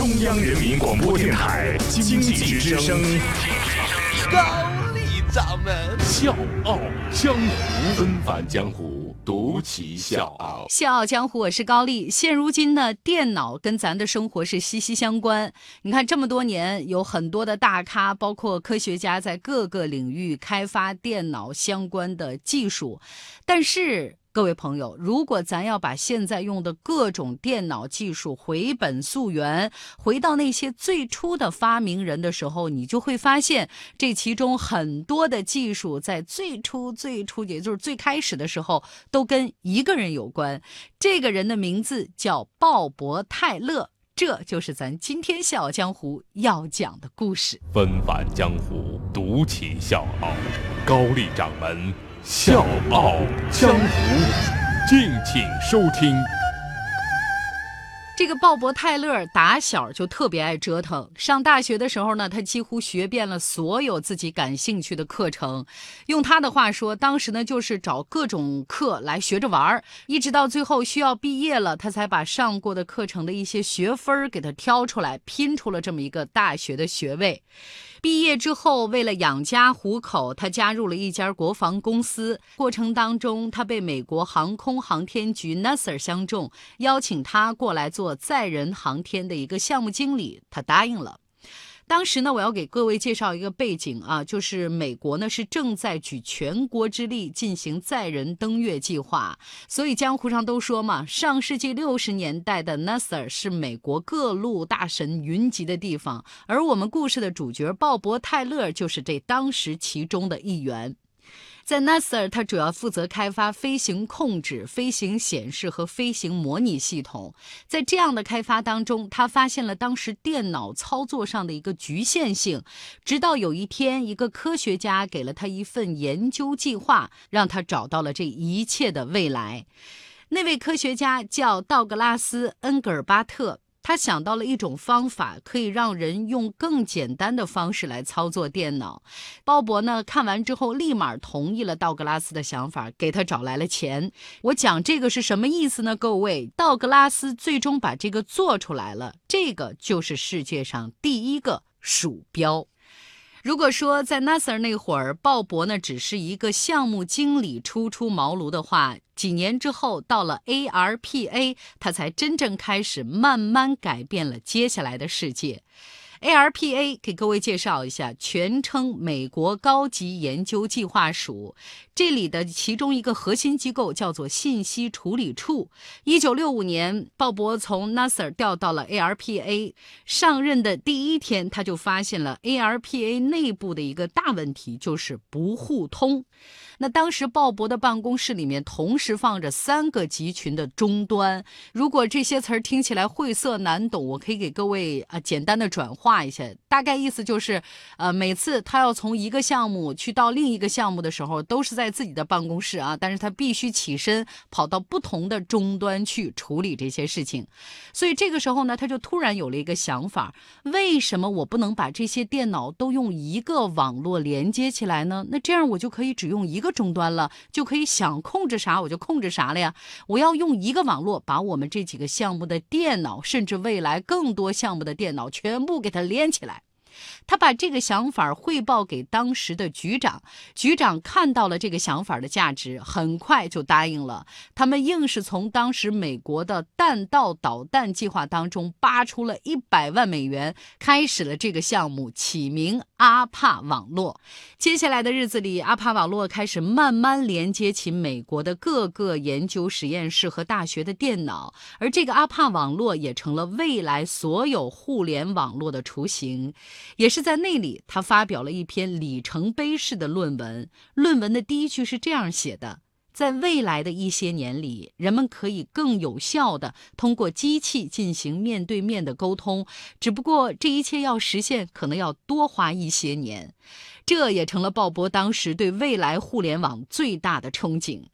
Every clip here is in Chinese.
中央人民广播电台经济之声，高丽掌门笑傲江湖，纷返江湖，独骑笑傲。笑傲江湖，我是高丽。现如今呢，电脑跟咱的生活是息息相关。你看这么多年，有很多的大咖，包括科学家，在各个领域开发电脑相关的技术，但是。各位朋友，如果咱要把现在用的各种电脑技术回本溯源，回到那些最初的发明人的时候，你就会发现，这其中很多的技术在最初、最初，也就是最开始的时候，都跟一个人有关。这个人的名字叫鲍勃·泰勒，这就是咱今天《笑傲江湖》要讲的故事。纷繁江湖，独起笑傲，高丽掌门。笑傲江湖，敬请收听。这个鲍勃·泰勒打小就特别爱折腾。上大学的时候呢，他几乎学遍了所有自己感兴趣的课程。用他的话说，当时呢就是找各种课来学着玩儿，一直到最后需要毕业了，他才把上过的课程的一些学分给他挑出来，拼出了这么一个大学的学位。毕业之后，为了养家糊口，他加入了一家国防公司。过程当中，他被美国航空航天局 NASA 相中，邀请他过来做载人航天的一个项目经理，他答应了。当时呢，我要给各位介绍一个背景啊，就是美国呢是正在举全国之力进行载人登月计划，所以江湖上都说嘛，上世纪六十年代的 NASA 是美国各路大神云集的地方，而我们故事的主角鲍勃·泰勒就是这当时其中的一员。在 NASA，它主要负责开发飞行控制、飞行显示和飞行模拟系统。在这样的开发当中，他发现了当时电脑操作上的一个局限性。直到有一天，一个科学家给了他一份研究计划，让他找到了这一切的未来。那位科学家叫道格拉斯·恩格尔巴特。他想到了一种方法，可以让人用更简单的方式来操作电脑。鲍勃呢，看完之后立马同意了道格拉斯的想法，给他找来了钱。我讲这个是什么意思呢？各位，道格拉斯最终把这个做出来了，这个就是世界上第一个鼠标。如果说在 NASA 那会儿，鲍勃呢只是一个项目经理，初出茅庐的话，几年之后到了 ARPA，他才真正开始慢慢改变了接下来的世界。ARPA 给各位介绍一下，全称美国高级研究计划署。这里的其中一个核心机构叫做信息处理处。一九六五年，鲍勃从 NASA 调到了 ARPA，上任的第一天，他就发现了 ARPA 内部的一个大问题，就是不互通。那当时鲍勃的办公室里面同时放着三个集群的终端。如果这些词儿听起来晦涩难懂，我可以给各位啊简单的转化画一下，大概意思就是，呃，每次他要从一个项目去到另一个项目的时候，都是在自己的办公室啊，但是他必须起身跑到不同的终端去处理这些事情。所以这个时候呢，他就突然有了一个想法：为什么我不能把这些电脑都用一个网络连接起来呢？那这样我就可以只用一个。终端了，就可以想控制啥我就控制啥了呀！我要用一个网络把我们这几个项目的电脑，甚至未来更多项目的电脑全部给连起来。他把这个想法汇报给当时的局长，局长看到了这个想法的价值，很快就答应了。他们硬是从当时美国的弹道导弹计划当中扒出了一百万美元，开始了这个项目，起名阿帕网络。接下来的日子里，阿帕网络开始慢慢连接起美国的各个研究实验室和大学的电脑，而这个阿帕网络也成了未来所有互联网络的雏形。也是在那里，他发表了一篇里程碑式的论文。论文的第一句是这样写的：在未来的一些年里，人们可以更有效地通过机器进行面对面的沟通。只不过，这一切要实现，可能要多花一些年。这也成了鲍勃当时对未来互联网最大的憧憬。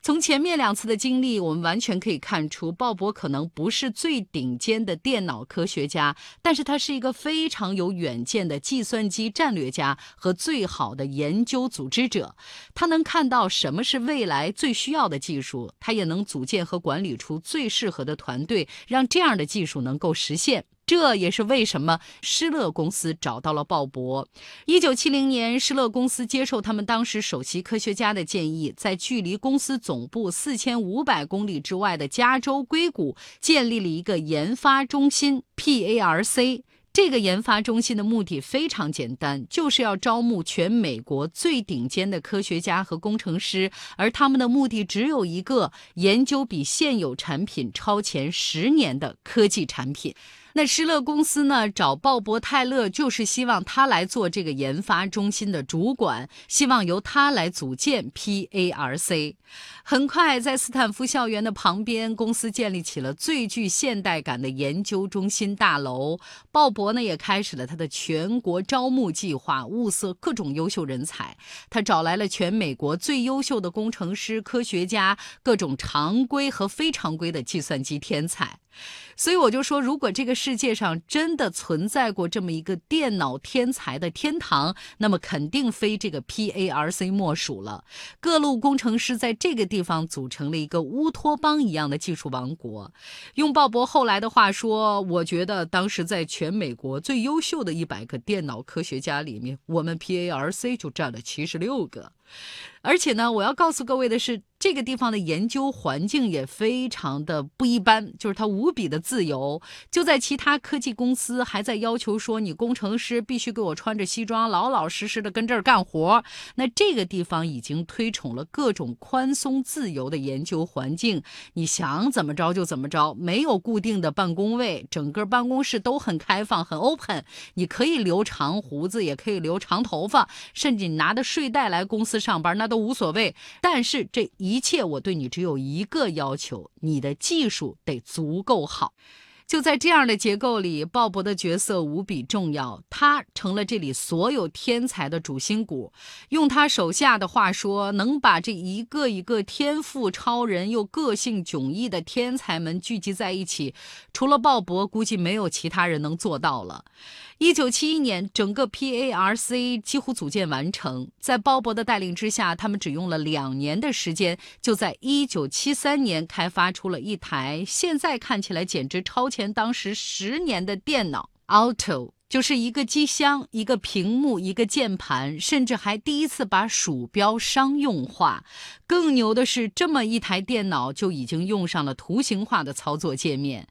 从前面两次的经历，我们完全可以看出，鲍勃可能不是最顶尖的电脑科学家，但是他是一个非常有远见的计算机战略家和最好的研究组织者。他能看到什么是未来最需要的技术，他也能组建和管理出最适合的团队，让这样的技术能够实现。这也是为什么施乐公司找到了鲍勃。一九七零年，施乐公司接受他们当时首席科学家的建议，在距离公司总部四千五百公里之外的加州硅谷建立了一个研发中心 （PARC）。这个研发中心的目的非常简单，就是要招募全美国最顶尖的科学家和工程师，而他们的目的只有一个：研究比现有产品超前十年的科技产品。那施乐公司呢？找鲍勃·泰勒，就是希望他来做这个研发中心的主管，希望由他来组建 PARC。很快，在斯坦福校园的旁边，公司建立起了最具现代感的研究中心大楼。鲍勃呢，也开始了他的全国招募计划，物色各种优秀人才。他找来了全美国最优秀的工程师、科学家，各种常规和非常规的计算机天才。所以我就说，如果这个世界上真的存在过这么一个电脑天才的天堂，那么肯定非这个 PARC 莫属了。各路工程师在这个地方组成了一个乌托邦一样的技术王国。用鲍勃后来的话说，我觉得当时在全美国最优秀的一百个电脑科学家里面，我们 PARC 就占了七十六个。而且呢，我要告诉各位的是，这个地方的研究环境也非常的不一般，就是它无比的自由。就在其他科技公司还在要求说，你工程师必须给我穿着西装，老老实实的跟这儿干活，那这个地方已经推崇了各种宽松自由的研究环境，你想怎么着就怎么着，没有固定的办公位，整个办公室都很开放，很 open，你可以留长胡子，也可以留长头发，甚至你拿着睡袋来公司上班，那。都无所谓，但是这一一切我对你只有一个要求：你的技术得足够好。就在这样的结构里，鲍勃的角色无比重要，他成了这里所有天才的主心骨。用他手下的话说，能把这一个一个天赋超人又个性迥异的天才们聚集在一起，除了鲍勃，估计没有其他人能做到了。一九七一年，整个 PARC 几乎组建完成。在鲍勃的带领之下，他们只用了两年的时间，就在一九七三年开发出了一台现在看起来简直超前当时十年的电脑，Auto。就是一个机箱、一个屏幕、一个键盘，甚至还第一次把鼠标商用化。更牛的是，这么一台电脑就已经用上了图形化的操作界面。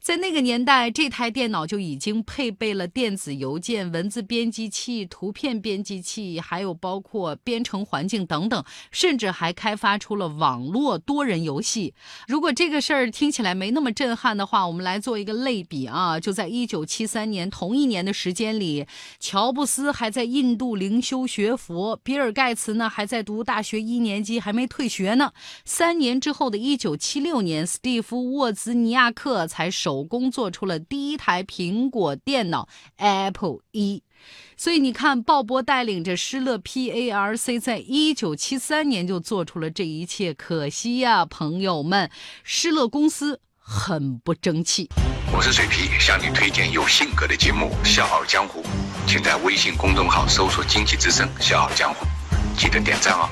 在那个年代，这台电脑就已经配备了电子邮件、文字编辑器、图片编辑器，还有包括编程环境等等，甚至还开发出了网络多人游戏。如果这个事儿听起来没那么震撼的话，我们来做一个类比啊，就在一九七三年同一年。的时间里，乔布斯还在印度灵修学佛，比尔盖茨呢还在读大学一年级，还没退学呢。三年之后的一九七六年，斯蒂夫沃兹尼亚克才手工做出了第一台苹果电脑 Apple 一。所以你看，鲍勃带领着施乐 PARC 在一九七三年就做出了这一切。可惜呀，朋友们，施乐公司很不争气。我是水皮，向你推荐有性格的节目《笑傲江湖》，请在微信公众号搜索“经济之声笑傲江湖”，记得点赞哦。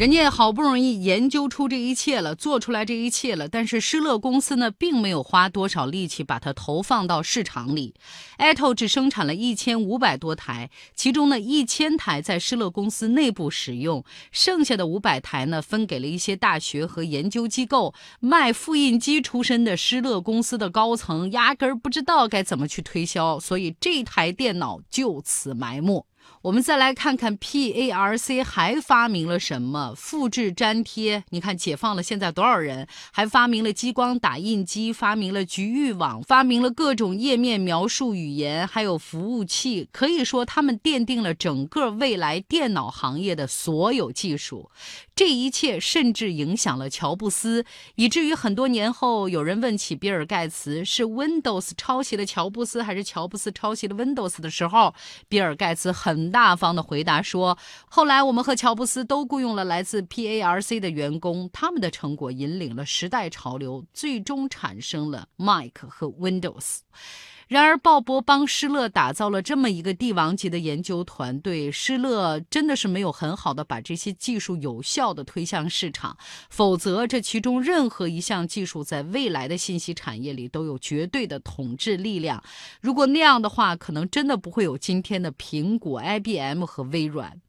人家好不容易研究出这一切了，做出来这一切了，但是施乐公司呢，并没有花多少力气把它投放到市场里。Apple 只生产了一千五百多台，其中呢一千台在施乐公司内部使用，剩下的五百台呢分给了一些大学和研究机构。卖复印机出身的施乐公司的高层压根儿不知道该怎么去推销，所以这台电脑就此埋没。我们再来看看 PARC 还发明了什么？复制粘贴，你看解放了现在多少人？还发明了激光打印机，发明了局域网，发明了各种页面描述语言，还有服务器。可以说，他们奠定了整个未来电脑行业的所有技术。这一切甚至影响了乔布斯，以至于很多年后，有人问起比尔盖茨是 Windows 抄袭了乔布斯，还是乔布斯抄袭了 Windows 的时候，比尔盖茨很很大方的回答说：“后来我们和乔布斯都雇佣了来自 PARC 的员工，他们的成果引领了时代潮流，最终产生了 Mac 和 Windows。”然而，鲍勃帮施乐打造了这么一个帝王级的研究团队，施乐真的是没有很好的把这些技术有效的推向市场，否则这其中任何一项技术在未来的信息产业里都有绝对的统治力量。如果那样的话，可能真的不会有今天的苹果、IBM 和微软。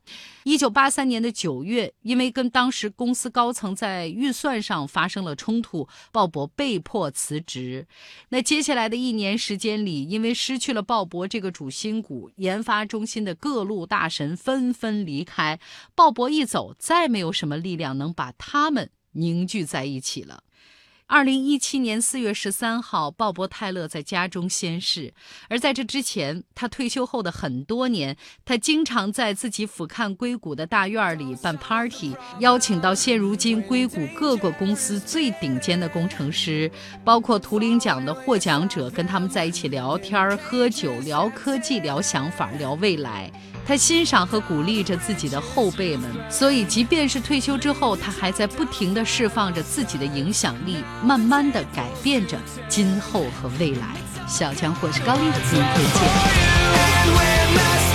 一九八三年的九月，因为跟当时公司高层在预算上发生了冲突，鲍勃被迫辞职。那接下来的一年时间里，因为失去了鲍勃这个主心骨，研发中心的各路大神纷纷离开。鲍勃一走，再没有什么力量能把他们凝聚在一起了。二零一七年四月十三号，鲍勃·泰勒在家中仙逝。而在这之前，他退休后的很多年，他经常在自己俯瞰硅谷的大院里办 party，邀请到现如今硅谷各个公司最顶尖的工程师，包括图灵奖的获奖者，跟他们在一起聊天、喝酒、聊科技、聊想法、聊未来。他欣赏和鼓励着自己的后辈们，所以即便是退休之后，他还在不停的释放着自己的影响力，慢慢的改变着今后和未来。小强，我是高丽，明天见。